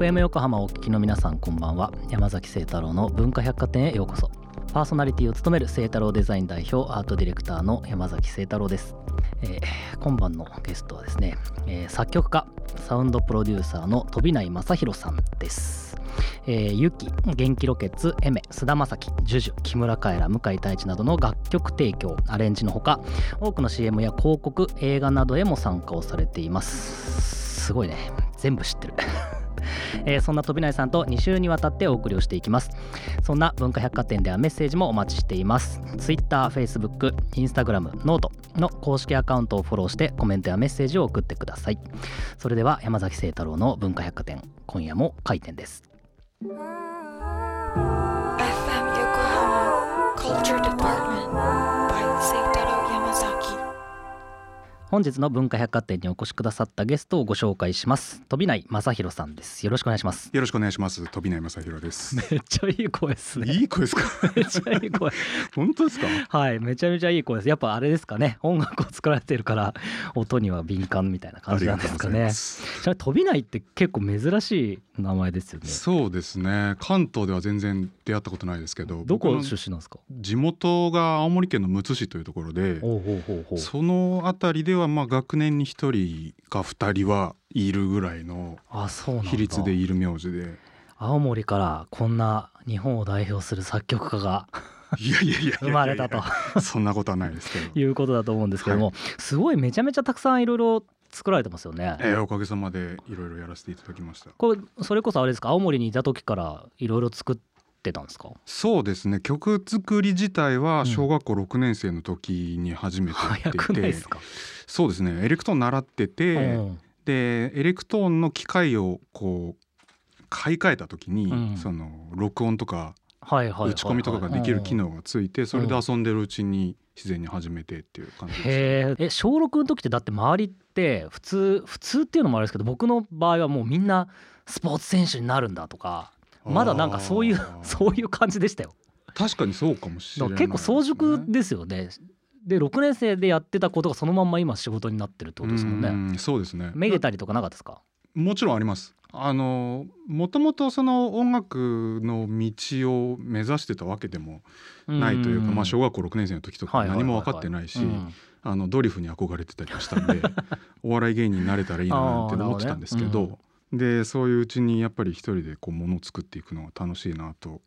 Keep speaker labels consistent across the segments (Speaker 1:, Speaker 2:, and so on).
Speaker 1: FM 横浜をお聞きの皆さんこんばんは山崎聖太郎の文化百貨店へようこそパーソナリティを務める聖太郎デザイン代表アートディレクターの山崎聖太郎です、えー今晩のゲストはですね、えー作曲家サウンドプロデューサーの飛内正弘さんですえー、ユキ、元気ロケッツ、エメ、菅田将暉、ジュジュ、木村カエラ、向井太一などの楽曲提供、アレンジのほか、多くの CM や広告、映画などへも参加をされています。すごいね。全部知ってる。えーそんな飛内さんと2週にわたってお送りをしていきます。そんな文化百貨店ではメッセージもお待ちしています。Twitter、Facebook、Instagram、 note の公式アカウントをフォローしてコメントやメッセージを送ってください。それでは山崎晴太郎の文化百貨店、今夜も開店です。
Speaker 2: FM Yokohama Culture Department
Speaker 1: 本日の文化百貨店にお越しくださったゲストをご紹介します。飛内正弘さんです。よろしくお願いします。
Speaker 3: よろしくお願いします。飛内正弘です。
Speaker 1: めっちゃいい声ですね。
Speaker 3: いい声ですか？
Speaker 1: めっちゃいい声。
Speaker 3: 本当ですか？
Speaker 1: はいめちゃめちゃいい声です。やっぱあれですかね。音楽を作られてるから音には敏感みたいな感じなんですかね。飛内って結構珍しい名前ですよね。
Speaker 3: そうですね。関東では全然出会ったことないですけど、
Speaker 1: どこ出身なんですか？
Speaker 3: 地元が青森県のむつ市というところで、
Speaker 1: おうほうほうほう。
Speaker 3: そのあたりではまあ学年に一人か二人はいるぐらいの比率でいる名字で。
Speaker 1: 青森からこんな日本を代表する作曲家が
Speaker 3: いやいやいや
Speaker 1: 生まれたと。
Speaker 3: そんなことはないですけど。
Speaker 1: いうことだと思うんですけども、すごいめちゃめちゃたくさんいろいろ作られてますよね。
Speaker 3: えーおかげさまでいろいろやらせていただきました。
Speaker 1: これそれこそあれですか？青森にいた時からいろいろ作ってたんですか？
Speaker 3: そうですね。曲作り自体は
Speaker 1: うん
Speaker 3: 小学校6年生の時に初めてやって
Speaker 1: 早
Speaker 3: いて、
Speaker 1: くないですか、
Speaker 3: そうですね。エレクトーン習ってて、
Speaker 1: うん。
Speaker 3: でエレクトーンの機械をこう買い替えた時に、
Speaker 1: うん。
Speaker 3: その録音とか打ち込みとかができる機
Speaker 1: うん
Speaker 3: 能がついてそれで遊んでるうちに自然に始めてっていう感じです、
Speaker 1: へええ小6の時ってだって周りって普通普通っていうのもあれですけど僕の場合はもうみんなスポーツ選手になるんだとかまだなんかそういう そういう感じでしたよ。
Speaker 3: 確かにそうかもしれない
Speaker 1: だから結構早熟ですよねで6年生でやってたことがそのまんま今仕事になってるってことですもんね。
Speaker 3: うんそうですね。
Speaker 1: めげたりとかなかったですか？
Speaker 3: もちろんあります。あのもともとその音楽の道を目指してたわけでもないというか、まあ、小学校6年生の時とか何も分かってないし、
Speaker 1: うん。
Speaker 3: あのドリフに憧れてたりもしたんでお笑い芸人になれたらいいななんて思ってたんですけど
Speaker 1: あーなるほ
Speaker 3: でそういううちにやっぱり一人でこう物を作っていくのが楽しいなと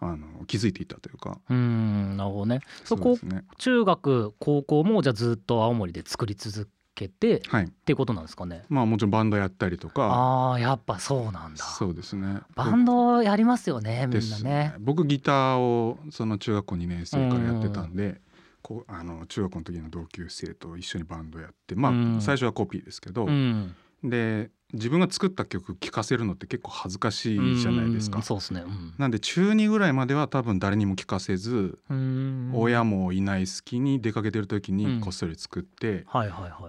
Speaker 3: あの気づいていったというか。
Speaker 1: うんなるほどね。そこ
Speaker 3: ね。
Speaker 1: 中学高校もじゃあずっと青森で作り続けてっ
Speaker 3: はい。
Speaker 1: ていうことなんですかね。
Speaker 3: まあもちろんバンドやったりとか。
Speaker 1: あーやっぱそうなんだ。
Speaker 3: そうですね。
Speaker 1: バンドやりますよねみんなね。
Speaker 3: 僕ギターをその中学校2年生からやってたんで、こうあの中学校の時の同級生と一緒にバンドやってまあ、
Speaker 1: うん。
Speaker 3: 最初はコピーですけど、
Speaker 1: うん。
Speaker 3: で自分が作った曲聴かせるのって結構恥ずかしいじゃないですか。
Speaker 1: うん。そうですね。うん。
Speaker 3: なんで中2ぐらいまでは多分誰にも聞かせず、
Speaker 1: うん。
Speaker 3: 親もいない隙に出かけてる時
Speaker 1: うん。
Speaker 3: にこっそり作って、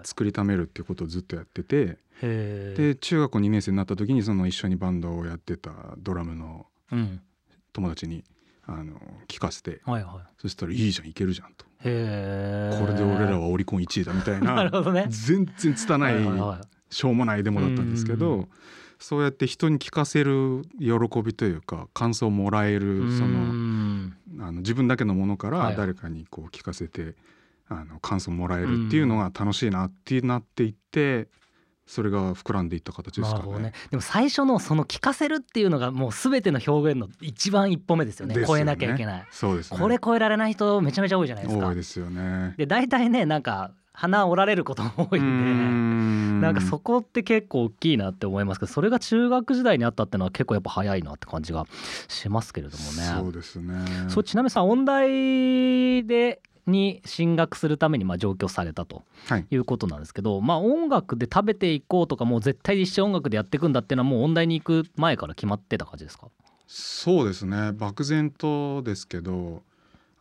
Speaker 3: 作りためるっていうことをずっとやっててで中学校2年生になった時にその一緒にバンドをやってたドラムの
Speaker 1: うん。
Speaker 3: 友達にあの聞かせて
Speaker 1: はいはい。
Speaker 3: そしたら「いいじゃんいけるじゃん」と。
Speaker 1: へえ「
Speaker 3: これで俺らはオリコン1位だ」みたい
Speaker 1: な。る
Speaker 3: な
Speaker 1: ほどね。
Speaker 3: 全然拙
Speaker 1: はいはい
Speaker 3: い
Speaker 1: はい
Speaker 3: しょうもないデモだったんですけ
Speaker 1: うん
Speaker 3: どそうやって人に聞かせる喜びというか感想をもらえるその
Speaker 1: うん
Speaker 3: あの自分だけのものか
Speaker 1: はい。
Speaker 3: ら誰かにこう聞かせてあの感想をもらえるっていうのが楽しいなってなっていってそれが膨らんでいった形ですかね。
Speaker 1: ね。でも最初のその聞かせるっていうのがもう全ての表現の一番一歩目ですよね。
Speaker 3: ね。
Speaker 1: 超えなきゃいけない、
Speaker 3: そうですね。
Speaker 1: これ超えられない人めちゃめちゃ多いじゃないですか。
Speaker 3: 多いですよね。
Speaker 1: で大体ねなんか鼻折られることも多いんで
Speaker 3: な
Speaker 1: なんかそこって結構大きいなって思いますけどそれが中学時代にあったっていうのは結構やっぱ早いなって感じがしますけれどもね。
Speaker 3: そうですね。
Speaker 1: そうちなみにさ音大でに進学するためにまあ上京されたと
Speaker 3: はい。
Speaker 1: いうことなんですけど、まあ音楽で食べていこうとかもう絶対一生音楽でやっていくんだっていうのはもう音大に行く前から決まってた感じですか？
Speaker 3: そうですね。漠然とですけど、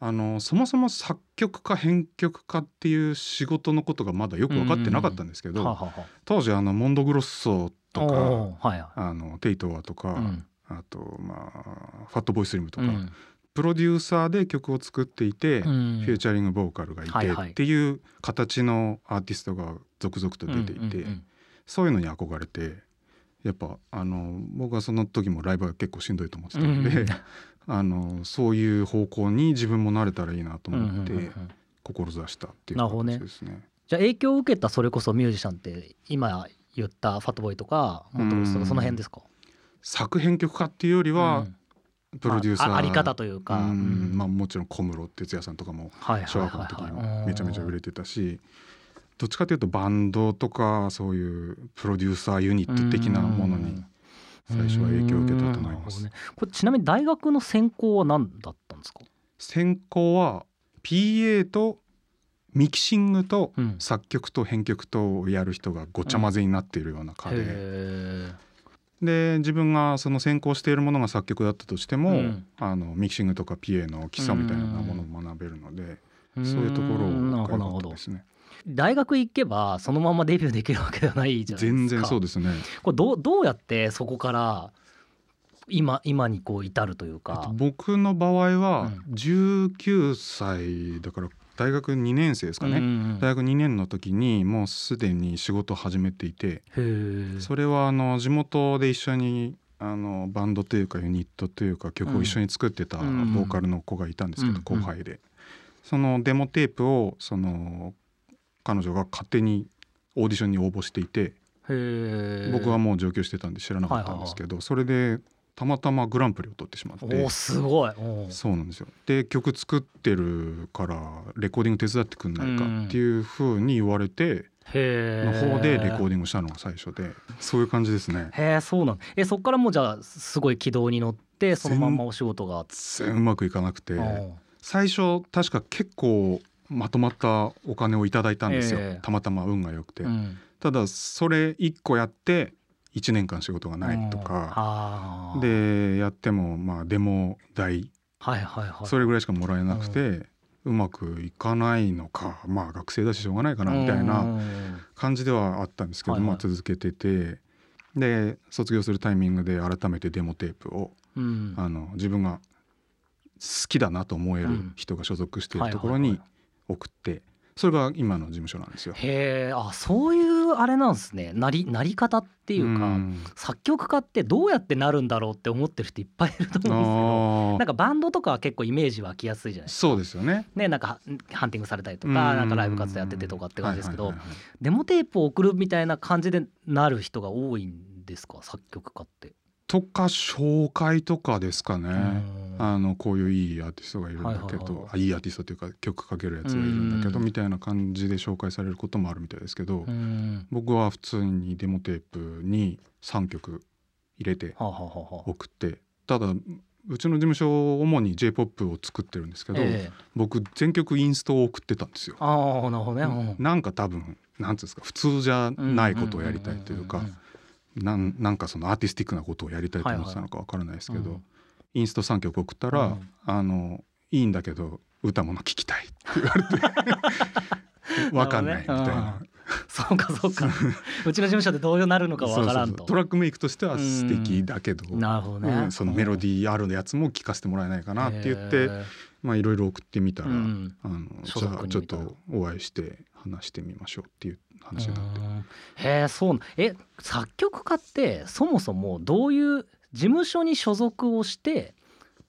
Speaker 3: あのそもそも作曲家編曲家っていう仕事のことがまだよく分かってなかったんですけど、
Speaker 1: はあはあは
Speaker 3: 当時あのモンドグロッソ
Speaker 1: あ
Speaker 3: とか
Speaker 1: はいは
Speaker 3: あのテイトワとか、
Speaker 1: いうん。
Speaker 3: あとまあファットボーイスリムとか、
Speaker 1: うん。
Speaker 3: プロデューサーで曲を作っていて、
Speaker 1: うん。
Speaker 3: フューチャリングボーカルがいて
Speaker 1: はいはい。
Speaker 3: っていう形のアーティストが続々と出ていて、
Speaker 1: うんうんうん。
Speaker 3: そういうのに憧れてやっぱあの僕はその時もライブは結構しんどいと思ってたので、
Speaker 1: うん
Speaker 3: あのそういう方向に自分もなれたらいいなと思って志したっていう形ですね。
Speaker 1: じゃあ影響を受けたそれこそミュージシャンって今言ったファットボーイとかモントロスと
Speaker 3: うん
Speaker 1: かその辺ですか？
Speaker 3: 作編曲家っていうよりは、
Speaker 1: うん。
Speaker 3: プロデューサー、
Speaker 1: まあああり方というか。
Speaker 3: うん。
Speaker 1: うん。
Speaker 3: まあ、もちろん小室哲哉さんとかも
Speaker 1: はい
Speaker 3: 小学校の時
Speaker 1: はい。
Speaker 3: にめちゃめちゃ売れてたしどっちかというとバンドとかそういうプロデューサーユニット的なものに最初は影響を受けたと思います。
Speaker 1: ね。これちなみに大学の専攻は何だったんですか？
Speaker 3: 専攻は PA とミキシングと
Speaker 1: うん。
Speaker 3: 作曲と編曲とをやる人がごちゃ混ぜになっているような科で、
Speaker 1: へ
Speaker 3: で自分がその専攻しているものが作曲だったとしても、
Speaker 1: うん。
Speaker 3: あのミキシングとか PA の基礎みたいなものを学べるので、
Speaker 1: ー
Speaker 3: そういうところが良かったですね。
Speaker 1: 大学行けばそのままデビューできるわけではないじゃないですか。
Speaker 3: 全然そう
Speaker 1: で
Speaker 3: ですね。
Speaker 1: これどうどうやってそこから今今にこう至るというか。
Speaker 3: と僕の場合は
Speaker 1: う
Speaker 3: 19歳だから大学2年生ですかね、
Speaker 1: うんうん
Speaker 3: 大学2年の時にもうすでに仕事を始めていて。それはあの地元で一緒にあのバンドというかユニットというか曲を一緒に作ってたボ
Speaker 1: うん
Speaker 3: ーカルの子がいたんですけど、
Speaker 1: うん。
Speaker 3: 後輩で。そのデモテープをその彼女が勝手にオーディションに応募していて僕はもう上京してたんで知らなかったんですけどそれでたまたまグランプリを取ってしまって。
Speaker 1: おーすごい。
Speaker 3: そうなんですよ。で曲作ってるからレコーディング手伝ってくんないかっていうふうに言われて
Speaker 1: へ
Speaker 3: の
Speaker 1: え
Speaker 3: 方でレコーディングしたのが最初でそういう感じですね。
Speaker 1: へえそうなん。えそっからもうじゃあすごい軌道に乗ってそのまんまお仕事が
Speaker 3: 全然うまくいかなくて。最初確か結構まとまったお金をいただいたんですよ、
Speaker 1: ええ。
Speaker 3: たまたま運が良くて、
Speaker 1: うん。
Speaker 3: ただそれ1個やって1年間仕事がないとか、
Speaker 1: あー。
Speaker 3: でやってもまあデモ代。
Speaker 1: はいはいはい。
Speaker 3: それぐらいしかもらえなくて、うまくいかないのか。まあ学生だししょうがないかなみたいな
Speaker 1: うん
Speaker 3: 感じではあったんですけど、まあ続けてて。で卒業するタイミングで改めてデモテープを
Speaker 1: うん。
Speaker 3: あの自分が好きだなと思える
Speaker 1: うん。
Speaker 3: 人が所属しているところに
Speaker 1: はい。はいはい
Speaker 3: 送ってそれが今の事務所なんですよ。
Speaker 1: へえあそういうあれなんですねなりなり方っていうか、
Speaker 3: ん
Speaker 1: 作曲家ってどうやってなるんだろうって思ってる人いっぱいいると思うんですけどなんかバンドとかは結構イメージ湧きやすいじゃないですか。
Speaker 3: そうですよね。
Speaker 1: ね、なんかハンティングされたりとか
Speaker 3: うん
Speaker 1: なんかライブ活動やっててとかって感じですけどデモテープを送るみたいな感じでなる人が多いんですか？作曲家って。
Speaker 3: とか紹介とかですかね。
Speaker 1: うん
Speaker 3: あのこういういいアーティストがいるんだけ
Speaker 1: はいはいはい。
Speaker 3: ど、あいいアーティストというか曲かけるやつがいるんだけど
Speaker 1: うん。
Speaker 3: みたいな感じで紹介されることもあるみたいですけど、
Speaker 1: うん。
Speaker 3: 僕は普通にデモテープに3曲入れて送ってただうちの事務所主に j p o p を作ってるんですけど、
Speaker 1: ええ。
Speaker 3: 僕全曲インストを送ってたんですよ。
Speaker 1: ああなるほどね。うん。
Speaker 3: なんか多分なんつうんですか普通じゃないことをやりたいというかなんなんかそのアーティスティックなことをやりたいと思ってたのかわからないですけど、
Speaker 1: うん
Speaker 3: インスト3曲送ったら、
Speaker 1: うん。
Speaker 3: あのいいんだけど歌もの聞きたいって言われて。わかんないみたい
Speaker 1: な。そうかそうか。うちの事務所でどうなるのかわからん
Speaker 3: そうそうそう。
Speaker 1: と
Speaker 3: トラックメイクとしては素敵だけど、
Speaker 1: なるほどね、
Speaker 3: うん。そのメロディーあるやつも聞かせてもらえないかなって言って、まあいろいろ送ってみたら、
Speaker 1: うん。
Speaker 3: あの
Speaker 1: 所
Speaker 3: じゃあちょっとお会いして話してみましょうっていう話になって。
Speaker 1: うん。へえそうな。え作曲家ってそもそもどういう事務所に所属をして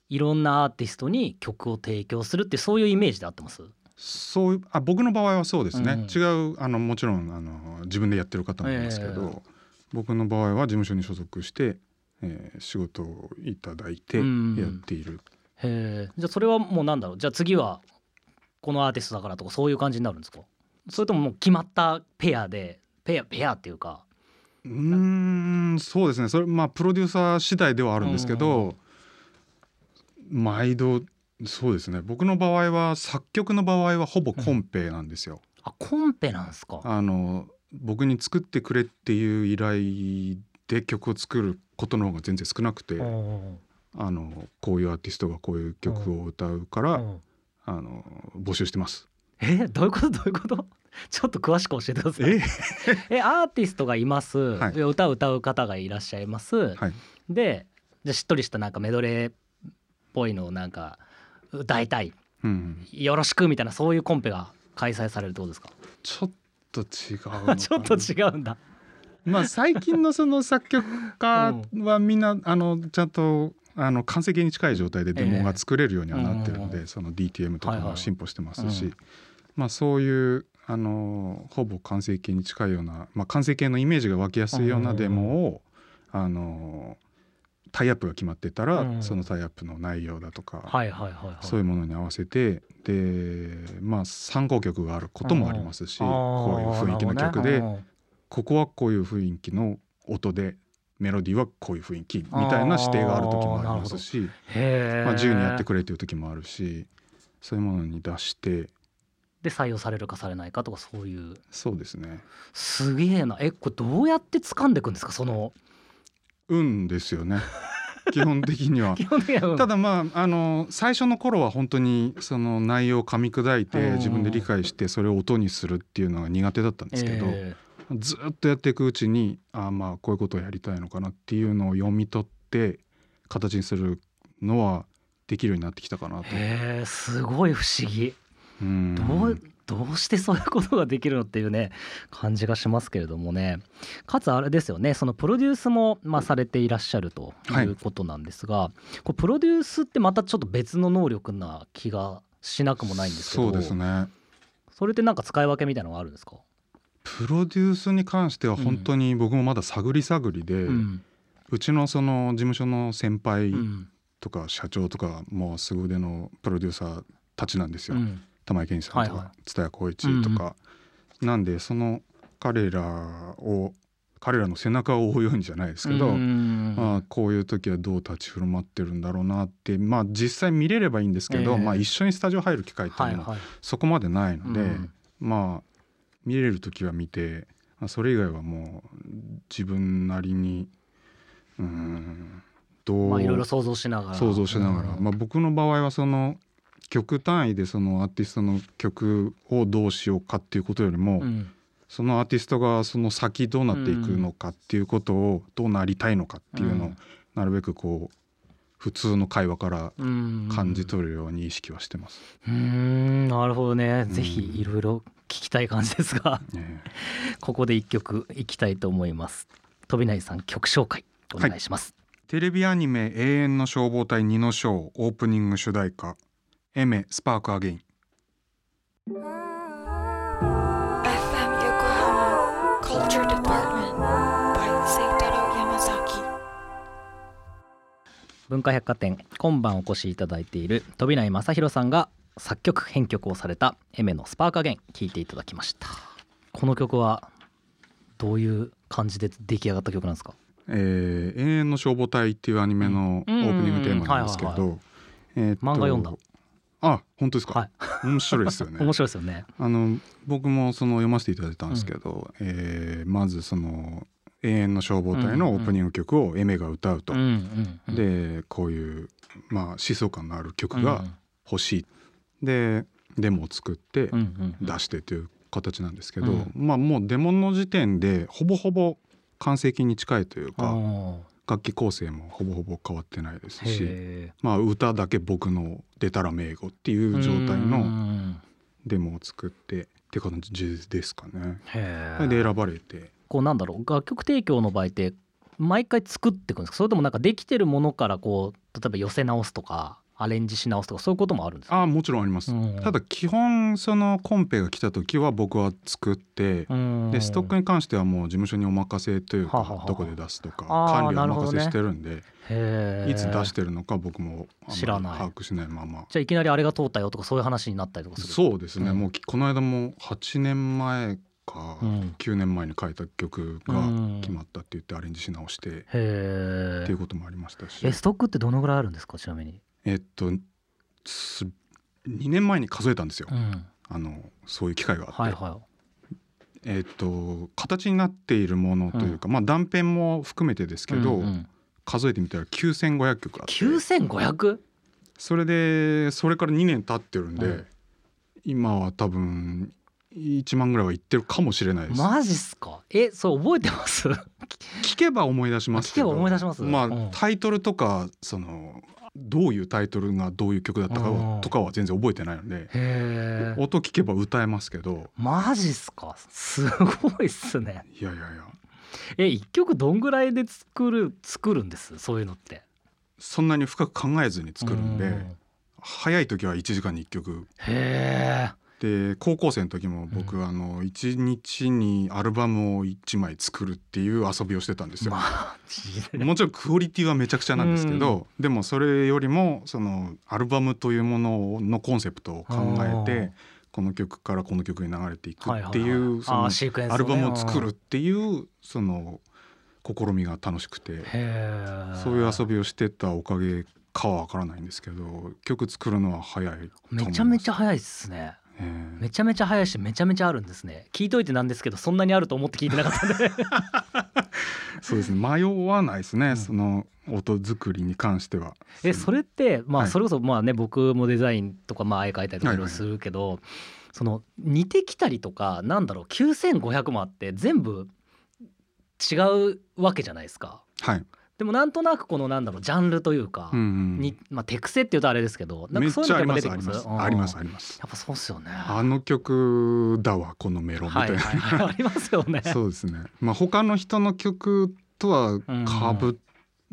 Speaker 1: いろんなアーティストに曲を提供するってそういうイメージで合ってます？
Speaker 3: そういうあ僕の場合はそうですね、
Speaker 1: うん。
Speaker 3: 違うあのもちろんあの自分でやってる方もいますけど、僕の場合は事務所に所属して、えー仕事をいただいて
Speaker 1: うん。
Speaker 3: やっている、
Speaker 1: へえ。じゃあそれはもうなんだろう？じゃあ次はこのアーティストだからとかそういう感じになるんですか？それとももう決まったペアでペアペアっていうか
Speaker 3: うーんそうですね。それまあプロデューサー次第ではあるんですけど、毎度そうですね。僕の場合は作曲の場合はほぼコンペなんですよ。
Speaker 1: あコンペなんですか？
Speaker 3: あの僕に作ってくれっていう依頼で曲を作ることの方が全然少なくて、
Speaker 1: うん。
Speaker 3: あのこういうアーティストがこういう曲を歌うから、
Speaker 1: うん。
Speaker 3: あの募集してます。
Speaker 1: えどういうこと？どういうこと？ちょっと詳しく教えてください。
Speaker 3: え？
Speaker 1: えアーティストがいます、
Speaker 3: はい。
Speaker 1: で歌を歌う方がいらっしゃいます、
Speaker 3: はい。
Speaker 1: でじゃあしっとりしたなんかメドレーっぽいのをなんか歌いたい。
Speaker 3: うん、
Speaker 1: よろしくみたいなそういうコンペが開催されるってことですか？
Speaker 3: ちょっと違うのかな。
Speaker 1: ちょっと違うんだ。
Speaker 3: まあ最近のその作曲家はみんなあのちゃんとあの完成形に近い状態でデモが作れるようにはなってるので、
Speaker 1: ええ
Speaker 3: その DTM とかも進歩してますし、
Speaker 1: うん。
Speaker 3: まあそういうあのほぼ完成形に近いような、まあ、完成形のイメージが湧きやすいようなデモを、あのタイアップが決まってたら、
Speaker 1: うん。
Speaker 3: そのタイアップの内容だとか、
Speaker 1: はいはいはいはい。
Speaker 3: そういうものに合わせてでまあ参考曲があることもありますし、こういう雰囲気の曲で、ここはこういう雰囲気の音でメロディーはこういう雰囲気みたいな指定がある時もありますし、まあ、自由にやってくれっていう時もあるしそういうものに出して
Speaker 1: で採用されるかされないかとかそういう。
Speaker 3: そうですね。
Speaker 1: すげえな。えこれどうやって掴んでいくんですか？その。
Speaker 3: 運ですよね。基本的には。ただまああの最初の頃は本当にその内容を噛み砕いて
Speaker 1: うん。
Speaker 3: 自分で理解してそれを音にするっていうのが苦手だったんですけど、
Speaker 1: え
Speaker 3: ずっとやっていくうちにああまあこういうことをやりたいのかなっていうのを読み取って形にするのはできるようになってきたかなと。
Speaker 1: すごい不思議。
Speaker 3: うん
Speaker 1: どうどうしてそういうことができるのっていうね感じがしますけれどもね。かつあれですよねそのプロデュースも、まあ、されていらっしゃると
Speaker 3: はい。いう
Speaker 1: ことなんですが、こうプロデュースってまたちょっと別の能力な気がしなくもないんですけど
Speaker 3: そうですね。
Speaker 1: それってなんか使い分けみたいなのがあるんですか、
Speaker 3: プロデュースに関しては本当に僕もまだ探り探りで、
Speaker 1: う
Speaker 3: うんちのその事務所の先輩
Speaker 1: うん。
Speaker 3: とか社長とかもう凄腕のプロデューサーたちなんですよ、
Speaker 1: うん
Speaker 3: 玉井健二さんと
Speaker 1: はいは
Speaker 3: か蔦谷浩一とか、なんでその彼らを彼らの背中を追うようにじゃないですけど、
Speaker 1: うん
Speaker 3: まあ、こういう時はどう立ち振る舞ってるんだろうなってまあ実際見れればいいんですけど、
Speaker 1: ええ。
Speaker 3: まあ、一緒にスタジオ入る機会っていうのも
Speaker 1: はいはい。
Speaker 3: そこまでないので、
Speaker 1: うん
Speaker 3: まあ見れる時は見てまあそれ以外はもう自分なりにうんどう、
Speaker 1: まあいろいろ想像しながら。
Speaker 3: 想像しながら、
Speaker 1: うん。
Speaker 3: まあ、僕の場合はその曲単位でそのアーティストの曲をどうしようかっていうことよりも、
Speaker 1: うん。
Speaker 3: そのアーティストがその先どうなっていくのかっていうことをどうなりたいのかっていうのを
Speaker 1: うん。
Speaker 3: なるべくこう普通の会話から
Speaker 1: うん。
Speaker 3: 感じ取るように意識はしてます。
Speaker 1: うーん。なるほどね、
Speaker 3: ん。
Speaker 1: ぜひいろいろ聞きたい感じですが
Speaker 3: ね。
Speaker 1: ここで一曲いきたいと思います。飛内さん曲紹介お願いします、
Speaker 3: テレビアニメ「永遠の消防隊2の章」オープニング主題歌「エメスパークアゲイン
Speaker 2: FM Yokohama Culture Department by Seitaro Yamazaki.
Speaker 1: 文化百貨店今晩お越しいただいている飛内正弘さんが作曲編曲をされたエメのスパークアゲイン聴いていただきました。この曲はどういう感じで出来上がった曲なんですか？
Speaker 3: えー永遠の消防隊」っていうアニメのオープニングテーマなんですけど
Speaker 1: 漫画読んだ
Speaker 3: あ本当ですか、
Speaker 1: はい。
Speaker 3: 面白いですよね。
Speaker 1: 面白いですよね。
Speaker 3: あの僕もその読ませていただいたんですけど、えーまずその「永遠の消防隊」のオープニング曲をエメが歌うと、
Speaker 1: うんうんうん。
Speaker 3: でこういう、まあ、疾走感のある曲が欲しい、でデモを作って
Speaker 1: うんうんうん。
Speaker 3: 出してという形なんですけど、
Speaker 1: うん。
Speaker 3: まあもうデモの時点でほぼほぼ完成形に近いという
Speaker 1: あ
Speaker 3: か
Speaker 1: ー
Speaker 3: 楽器構成もほぼほぼ変わってないですし、
Speaker 1: へ
Speaker 3: まあ、歌だけ僕の「でたらめいご」っていう
Speaker 1: ー
Speaker 3: 状態の
Speaker 1: ん。
Speaker 3: デモを作ってって感じですかね。で
Speaker 1: え。
Speaker 3: 選ばれて。
Speaker 1: こうなんだろう楽曲提供の場合って毎回作っていくんですか？それともなんかできてるものからこう例えば寄せ直すとか？アレンジし直すとかそういうこともあるんですか？
Speaker 3: ああもちろんあります、
Speaker 1: うん。
Speaker 3: ただ基本そのコンペが来た時は僕は作って、
Speaker 1: うん。
Speaker 3: でストックに関してはもう事務所にお任せというか
Speaker 1: ははは
Speaker 3: どこで出すとか管理はお任せしてるんでいつ出してるのか僕も
Speaker 1: 知らない。
Speaker 3: 把握しないまま。
Speaker 1: じゃあいきなりあれが通ったよとかそういう話になったりとかする？
Speaker 3: そうですね、
Speaker 1: うん。
Speaker 3: もうきこの間も8年前か
Speaker 1: うん。
Speaker 3: 9年前に書いた曲が
Speaker 1: うん。
Speaker 3: 決まったって言ってアレンジし直して
Speaker 1: へ
Speaker 3: っていう
Speaker 1: え
Speaker 3: こともありましたし。
Speaker 1: えストックってどのぐらいあるんですか？ちなみに
Speaker 3: えっとす2年前に数えたんですよ、
Speaker 1: うん。
Speaker 3: あのそういう機会があって、
Speaker 1: はいは
Speaker 3: えっと形になっているものというか、まあ断片も含めてです
Speaker 1: い
Speaker 3: けど、
Speaker 1: うんうん。
Speaker 3: 数えてみたら9500曲あって。
Speaker 1: 9500
Speaker 3: それでそれから2年経ってるんで、
Speaker 1: うん。
Speaker 3: 今は多分1万ぐらいはいってるかもしれないです、
Speaker 1: マジっすか？えそれ覚えてます？
Speaker 3: 聞けば思い出しますけど。
Speaker 1: 聞けば思い出します？
Speaker 3: まあ、
Speaker 1: うん。
Speaker 3: タイトルとかそのどういうタイトルがどういう曲だったかとかは全然覚えてないので音聞けば歌えますけど。
Speaker 1: マジっすか？すごいっすね。
Speaker 3: いやいやいや。
Speaker 1: え一曲どんぐらいで作る作るんです？そういうのって。
Speaker 3: そんなに深く考えずに作るんで、
Speaker 1: うん。
Speaker 3: 早い時は1時間に1曲。
Speaker 1: へえ
Speaker 3: で高校生の時も僕、
Speaker 1: う
Speaker 3: あの1日にアルバムを1枚作るっていう遊びをしてたんですよ。もちろんクオリティはめちゃくちゃなんですけど、でもそれよりもそのアルバムというもののコンセプトを考えてこの曲からこの曲に流れていくっていうそのアルバムを作るっていうその試みが楽しくてそういう遊びをしてたおかげかはわからないんですけど曲作るのは早いと思います。
Speaker 1: めちゃめちゃ早いっすね。
Speaker 3: ええ
Speaker 1: めちゃめちゃ早いしめちゃめちゃあるんですね。聞いといてなんですけどそんなにあると思って聞いてなかったんで。
Speaker 3: そうですね。迷わないですね、
Speaker 1: ん。
Speaker 3: その音作りに関しては。
Speaker 1: えそれってまあ
Speaker 3: はい。
Speaker 1: それこそまあね僕もデザインとかまあ絵描いたりとか
Speaker 3: はいいはい
Speaker 1: ろいろするけどその似てきたりとかなんだろう9500もあって全部違うわけじゃないですか。
Speaker 3: はい、
Speaker 1: でもなんとなくこのなんだろうジャンルというか
Speaker 3: うんうん。
Speaker 1: にまあ手癖っていうとあれですけどなんかそういうのって
Speaker 3: あります？
Speaker 1: やっぱ出てきます
Speaker 3: あります。
Speaker 1: うん。
Speaker 3: ありますあります。
Speaker 1: やっぱそうっすよね。
Speaker 3: あの曲だわこのメロみたな、
Speaker 1: はいいはいはい。ありますよね。
Speaker 3: そうですね。まあ他の人の曲とはかぶ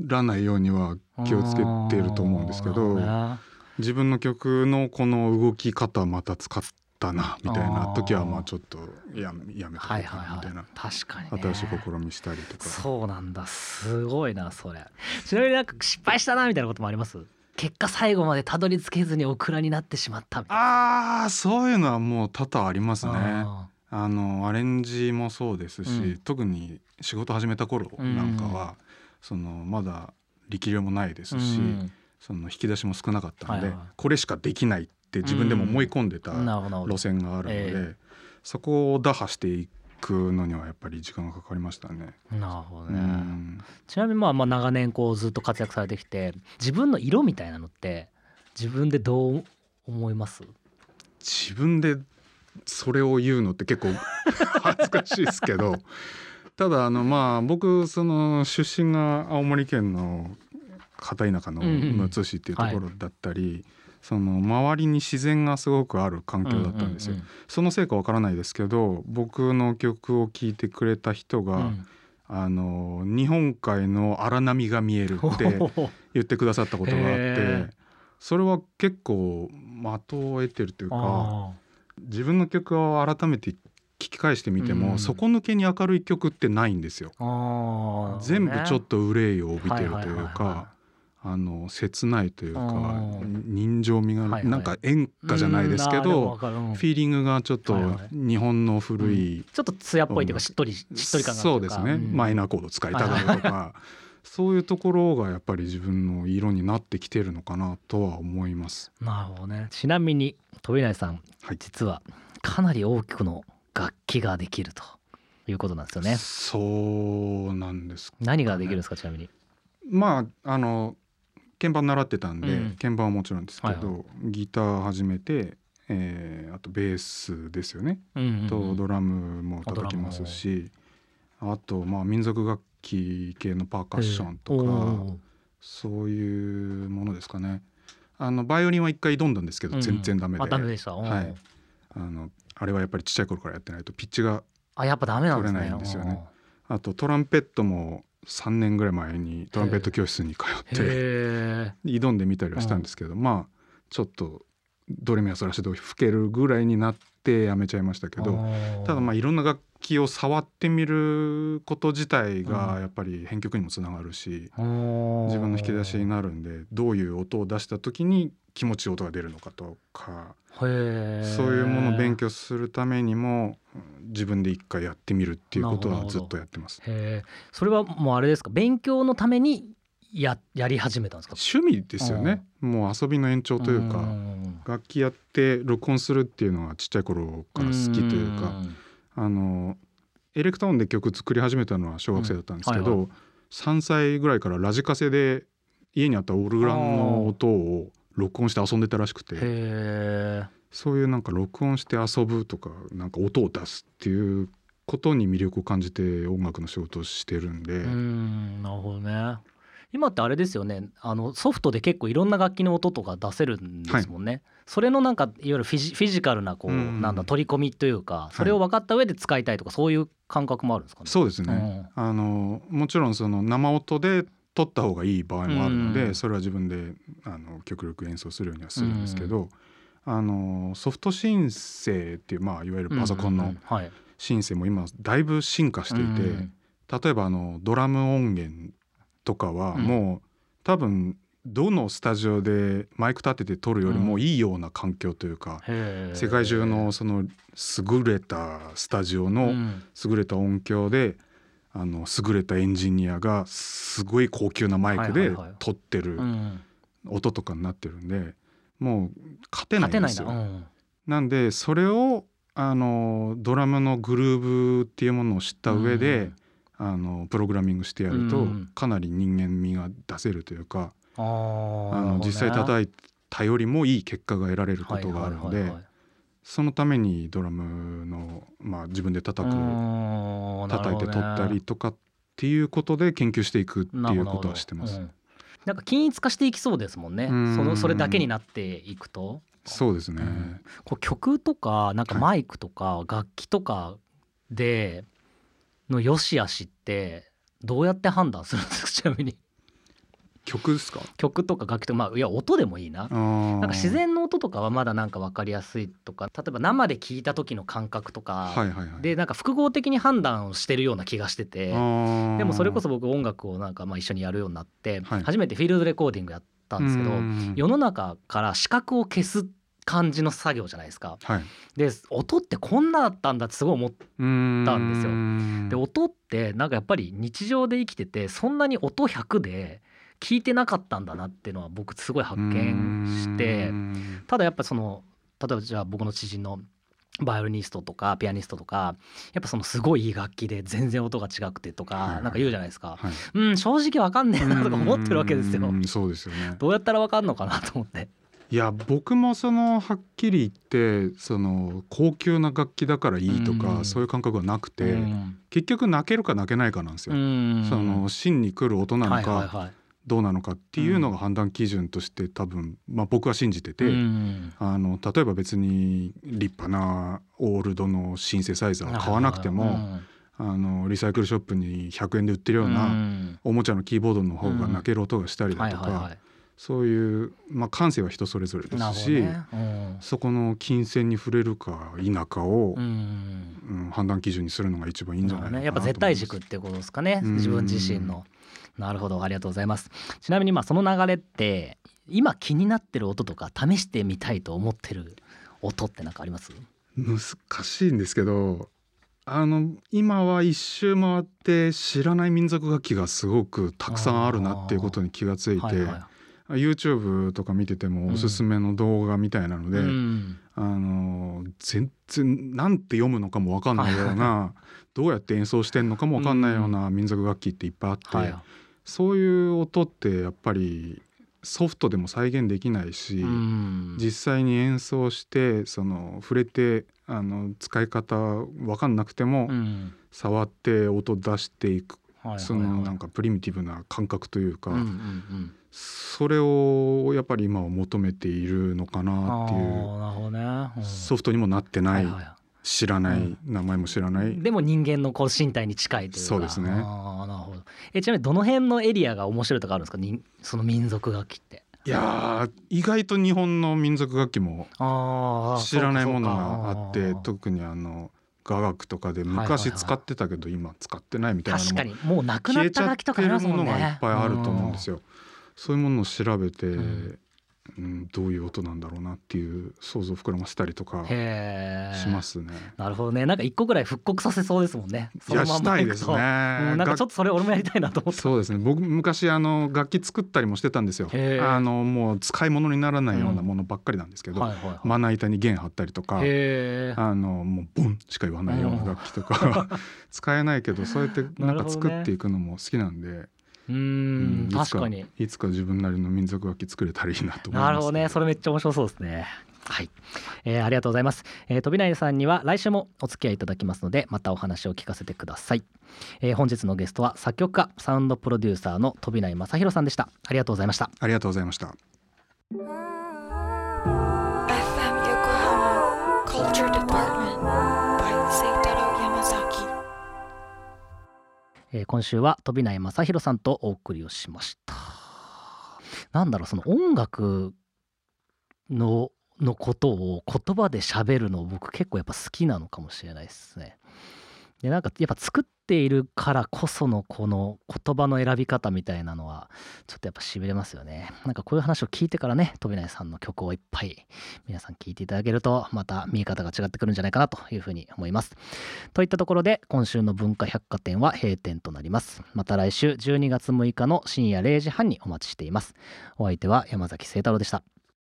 Speaker 3: らないようには気をつけてると思うんですけど
Speaker 1: うんなるほね。
Speaker 3: 自分の曲のこの動き方また使ったなみたいな時はまあちょっとややめとこ
Speaker 1: はいう
Speaker 3: か
Speaker 1: はいはい
Speaker 3: なみたいな。
Speaker 1: 確かにね。
Speaker 3: 新しい試みしたりとか。
Speaker 1: そうなんだ。すごいなそれ。ちなみになんか失敗したなみたいなこともあります？結果最後までたどり着けずにオクラになってしまったみたいな。
Speaker 3: あーそういうのはもう多々ありますね。
Speaker 1: あ
Speaker 3: あのアレンジもそうですし、
Speaker 1: うん。
Speaker 3: 特に仕事始めた頃なんかは、そのまだ力量もないです
Speaker 1: ー
Speaker 3: し、
Speaker 1: うん。
Speaker 3: その引き出しも少なかったんで、
Speaker 1: はいはい
Speaker 3: これしかできないって自分でも思い込んでた路線があるので、
Speaker 1: え
Speaker 3: そこを打破していくのにはやっぱり時間がかかりましたね。
Speaker 1: なるほど
Speaker 3: う
Speaker 1: ね、
Speaker 3: ん。
Speaker 1: ちなみにまあまあ長年こうずっと活躍されてきて自分の色みたいなのって自分でどう思います？
Speaker 3: 自分でそれを言うのって結構 恥ずかしいですけどただあのまあ僕その出身が青森県の片田舎の
Speaker 1: うんうん
Speaker 3: むつ市っていうところだったり、その周りに自然がすごくある環境だったんですよ。
Speaker 1: うん
Speaker 3: そのせいかわからないですけど僕の曲を聴いてくれた人が、
Speaker 1: うん。うん
Speaker 3: あの日本海の荒波が見えるって
Speaker 1: う ん
Speaker 3: 言ってくださったことがあってそれは結構的を得てるというか。
Speaker 1: あ
Speaker 3: 自分の曲を改めて聞き返してみても、
Speaker 1: うん。
Speaker 3: 底抜けに明るい曲ってないんですよ。全部ちょっ
Speaker 1: と
Speaker 3: と憂いを帯びてるというかあの切ないというか
Speaker 1: うん
Speaker 3: 人情味が、なんか演歌じゃないですけど、フィーリングがちょっと日本の古い、
Speaker 1: ちょっと艶っぽいというかしっとりしっとり感が
Speaker 3: そうですね、
Speaker 1: ん。
Speaker 3: マイナーコード使いたがるとか、そういうところがやっぱり自分の色になってきてるのかなとは思います。
Speaker 1: なるほどね。ちなみに飛内さん、
Speaker 3: はい。
Speaker 1: 実はかなり大きくの楽器ができるということなんですよね。
Speaker 3: そうなんです
Speaker 1: 何ができるんですかちなみに？
Speaker 3: まああの鍵盤習ってたんで、
Speaker 1: うん。
Speaker 3: 鍵盤はもちろんですけど、
Speaker 1: はいは
Speaker 3: ギター始めて、えーあとベースですよね、
Speaker 1: うんうんうん。
Speaker 3: とドラムも叩きますしあとまあ民族楽器系のパーカッションと
Speaker 1: お
Speaker 3: か
Speaker 1: ー。
Speaker 3: そういうものですかね。あのバイオリンは一回挑んだんですけど、
Speaker 1: うん
Speaker 3: 全然ダメで。
Speaker 1: あダメでした、うん
Speaker 3: はい。あのあれはやっぱりちっちゃい頃からやってないとピッチが取れないんですよね。あとトランペットも3年ぐらい前にトランペット教室に通
Speaker 1: うん
Speaker 3: って
Speaker 1: へ
Speaker 3: 挑んでみたりはしたんですけど、まあちょっとドレミアソラシド吹けるぐらいになってやめちゃいましたけ
Speaker 1: え
Speaker 3: どただまあいろんな楽器を触ってみること自体
Speaker 1: うん。
Speaker 3: がやっぱり編曲にもつながるし、
Speaker 1: あ
Speaker 3: 自分の引き出しになるんでどういう音を出した時に気持ちいい音が出るのかとかそういうものを勉強するためにもうん自分で一回やってみるっていうことはずっとやってます。
Speaker 1: それはもうあれですか？勉強のためにややり始めたんですか？
Speaker 3: 趣味ですよね、もう遊びの延長というか、
Speaker 1: ん。
Speaker 3: 楽器やって録音するっていうのはちっちゃい頃から好きというか、
Speaker 1: ん。
Speaker 3: あのエレクターンで曲作り始めたのは小学生だったんですけど、
Speaker 1: うん。はいは
Speaker 3: 3歳ぐらいからラジカセで家にあったオルガンの音を録音して遊んでたらしくてそういうなんか録音して遊ぶとかなんか音を出すっていうことに魅力を感じて音楽の仕事をしてるんで、
Speaker 1: うんなるほどね。今ってあれですよね。あのソフトで結構いろんな楽器の音とか出せるんですもんね、それのなんかいわゆるフィジフィジカルなこう、
Speaker 3: うん。
Speaker 1: なんだ取り込みというかそれを分かった上で使いたいとか、そういう感覚もあるんですかね？
Speaker 3: そうですね、あのもちろんその生音で撮った方がいい場合もあるので、
Speaker 1: うん。
Speaker 3: それは自分であの極力演奏するようにはするんですけど、あのソフトシンセっていう、まあ、いわゆるパソコンの
Speaker 1: うんうんうん。はい。
Speaker 3: シンセも今だいぶ進化していて、
Speaker 1: うん
Speaker 3: 例えばあのドラム音源とかは
Speaker 1: うん。
Speaker 3: もう、多分どのスタジオでマイク立てて撮るよりもいいような環境というか、世界中のその優れたスタジオ
Speaker 1: う
Speaker 3: の
Speaker 1: ん。
Speaker 3: 優れた音響で、あの優れたエンジニアがすごい高級なマイクで撮ってる
Speaker 1: うん。
Speaker 3: 音とかになってるんでもう勝てないんですよ。
Speaker 1: なうん。
Speaker 3: なんでそれをあのドラムのグルーブっていうものを知った上で、
Speaker 1: うん。
Speaker 3: あのプログラミングしてやると、
Speaker 1: うん。
Speaker 3: かなり人間味が出せるというか、
Speaker 1: あ
Speaker 3: の実際叩いたよりもいい結果が得られることがあるので、そのためにドラムの、まあ、自分で叩く、
Speaker 1: うーん
Speaker 3: 叩いて撮ったりとかっていうことで研究していくっていうことはしてます。
Speaker 1: うんなんか均一化していきそうですもんね。
Speaker 3: うん。
Speaker 1: そのそれだけになっていくと。
Speaker 3: そうですね、
Speaker 1: うん。こう曲とかなんかマイクとか楽器とかでの良し悪しってどうやって判断するんですか？ちなみに
Speaker 3: 曲ですか？
Speaker 1: 曲とか楽器とかまあいや音でもいいな。なんか自然の音とかはまだなんか分かりやすいとか例えば生で聞いた時の感覚とか、
Speaker 3: はいはいはい。
Speaker 1: でなんか複合的に判断をしてるような気がしててでもそれこそ僕音楽をなんかまあ一緒にやるようになって、
Speaker 3: はい。
Speaker 1: 初めてフィールドレコーディングやったんですけど
Speaker 3: うん。
Speaker 1: 世の中から視覚を消す感じの作業じゃないですか。
Speaker 3: はい。
Speaker 1: で音ってこんなだったんだってすごい思ったんですよ。で音ってなんかやっぱり日常で生きててそんなに音100で聞いてなかったんだなっていうのは僕すごい発見してただやっぱその例えばじゃあ僕の知人のバイオリニストとかピアニストとかやっぱそのすごいいい楽器で全然音が違くてとかなんか言うじゃないですか、
Speaker 3: はい。
Speaker 1: うん正直わかんねえなとか思ってるわけですよ。
Speaker 3: う。んそうですよね。
Speaker 1: どうやったらわかんのかなと思って。
Speaker 3: いや僕もそのはっきり言ってその高級な楽器だからいいとか、
Speaker 1: うん。
Speaker 3: そういう感覚はなくて、
Speaker 1: うん。
Speaker 3: 結局泣けるか泣けないかなんですよ、
Speaker 1: うん。
Speaker 3: その芯に来る音なのか、
Speaker 1: はいはいはい
Speaker 3: どうなのかっていうのが判断基準として多分、まあ、僕は信じてて、
Speaker 1: うん
Speaker 3: あの例えば別に立派なオールドのシンセサイザーを買わなくても、あのリサイクルショップに100円で売ってるよう
Speaker 1: う
Speaker 3: なん。おもちゃのキーボードの方が泣ける音がしたり
Speaker 1: はい
Speaker 3: だとかそういう、まあ、感性は人それぞれですし、
Speaker 1: ね。うん。
Speaker 3: そこの金銭に触れるか否かを
Speaker 1: う、ん
Speaker 3: うん判断基準にするのが一番いいんじゃないのかな
Speaker 1: ね。やっぱ絶対軸ってことですかね。
Speaker 3: うん。
Speaker 1: 自分自身のなるほどありがとうございます。ちなみにまあその流れって今気になってる音とか試してみたいと思ってる音って何かあります？
Speaker 3: 難しいんですけどあの今は一周回って知らない民族楽器がすごくたくさんあるなっていうことに気がついて、
Speaker 1: はいはい。
Speaker 3: YouTube とか見ててもおすすめの動画みたいなので、
Speaker 1: うん。
Speaker 3: あの全然なんて読むのかも分かんないようなどうやって演奏してんのかも分かんないような民族楽器っていっぱいあって、
Speaker 1: はい
Speaker 3: そういう音ってやっぱりソフトでも再現できないし、
Speaker 1: うん。
Speaker 3: 実際に演奏してその触れてあの使い方分かんなくても、
Speaker 1: うん。
Speaker 3: 触って音出していく、そのなんかプリミティブな感覚というか、それをやっぱり今は求めているのかなっていうソフトにもなってない知らない、
Speaker 1: うん。
Speaker 3: 名前も知らない、
Speaker 1: でも人間のこう身体に近いというか。
Speaker 3: そうですね。
Speaker 1: あーなるほど。えちなみにどの辺のエリアが面白いとかあるんですか？にその民族楽器って。
Speaker 3: いやー意外と日本の民族楽器も知らないものがあって特にあの雅楽とかで昔使ってたけど今使ってないみたいな
Speaker 1: 確かに。もうなくな
Speaker 3: っ
Speaker 1: った楽器とかありますもんね。
Speaker 3: ものがいっぱいあると思うんですよ。そういうものを調べて、
Speaker 1: ん
Speaker 3: うん、どういう音なんだろうなっていう想像を膨らませたりとかしますね。
Speaker 1: なるほどね。なんか一個ぐらい復刻させそうですもんね。
Speaker 3: いやしたいですね。
Speaker 1: うんなんかちょっとそれ俺もやりたいなと思って。
Speaker 3: そうですね。僕昔あの楽器作ったりもしてたんですよ。あのもう使い物にならないようなものばっかりなんですけど、
Speaker 1: はいはいはい。
Speaker 3: まな板に弦張ったりとかあのもうボンしか言わないような楽器とか 使えないけどそうやってなんか作っていくのも好きなんで、
Speaker 1: う
Speaker 3: うん
Speaker 1: 確かに。
Speaker 3: いつか自分なりの民族楽器作れたらいいなと思います、
Speaker 1: なるほどね。それめっちゃ面白そうですね。はい、えーありがとうございます、えー、飛内さんには来週もお付き合いいただきますのでまたお話を聞かせてください、えー本日のゲストは作曲家サウンドプロデューサーの飛内正弘さんでした。ありがとうございました。
Speaker 3: ありがとうございました
Speaker 1: えー今週は飛内正弘さんとお送りをしました。なんだろうその音楽ののことを言葉で喋るの僕結構やっぱ好きなのかもしれないですね。でなんかやっぱ作っているからこそのこの言葉の選び方みたいなのはちょっとやっぱしびれますよね。なんかこういう話を聞いてからね飛内さんの曲をいっぱい皆さん聞いていただけるとまた見え方が違ってくるんじゃないかなというふうに思います。といったところで今週の文化百貨店は閉店となります。また来週12月6日の深夜0時半にお待ちしています。お相手は山崎聖太郎でした。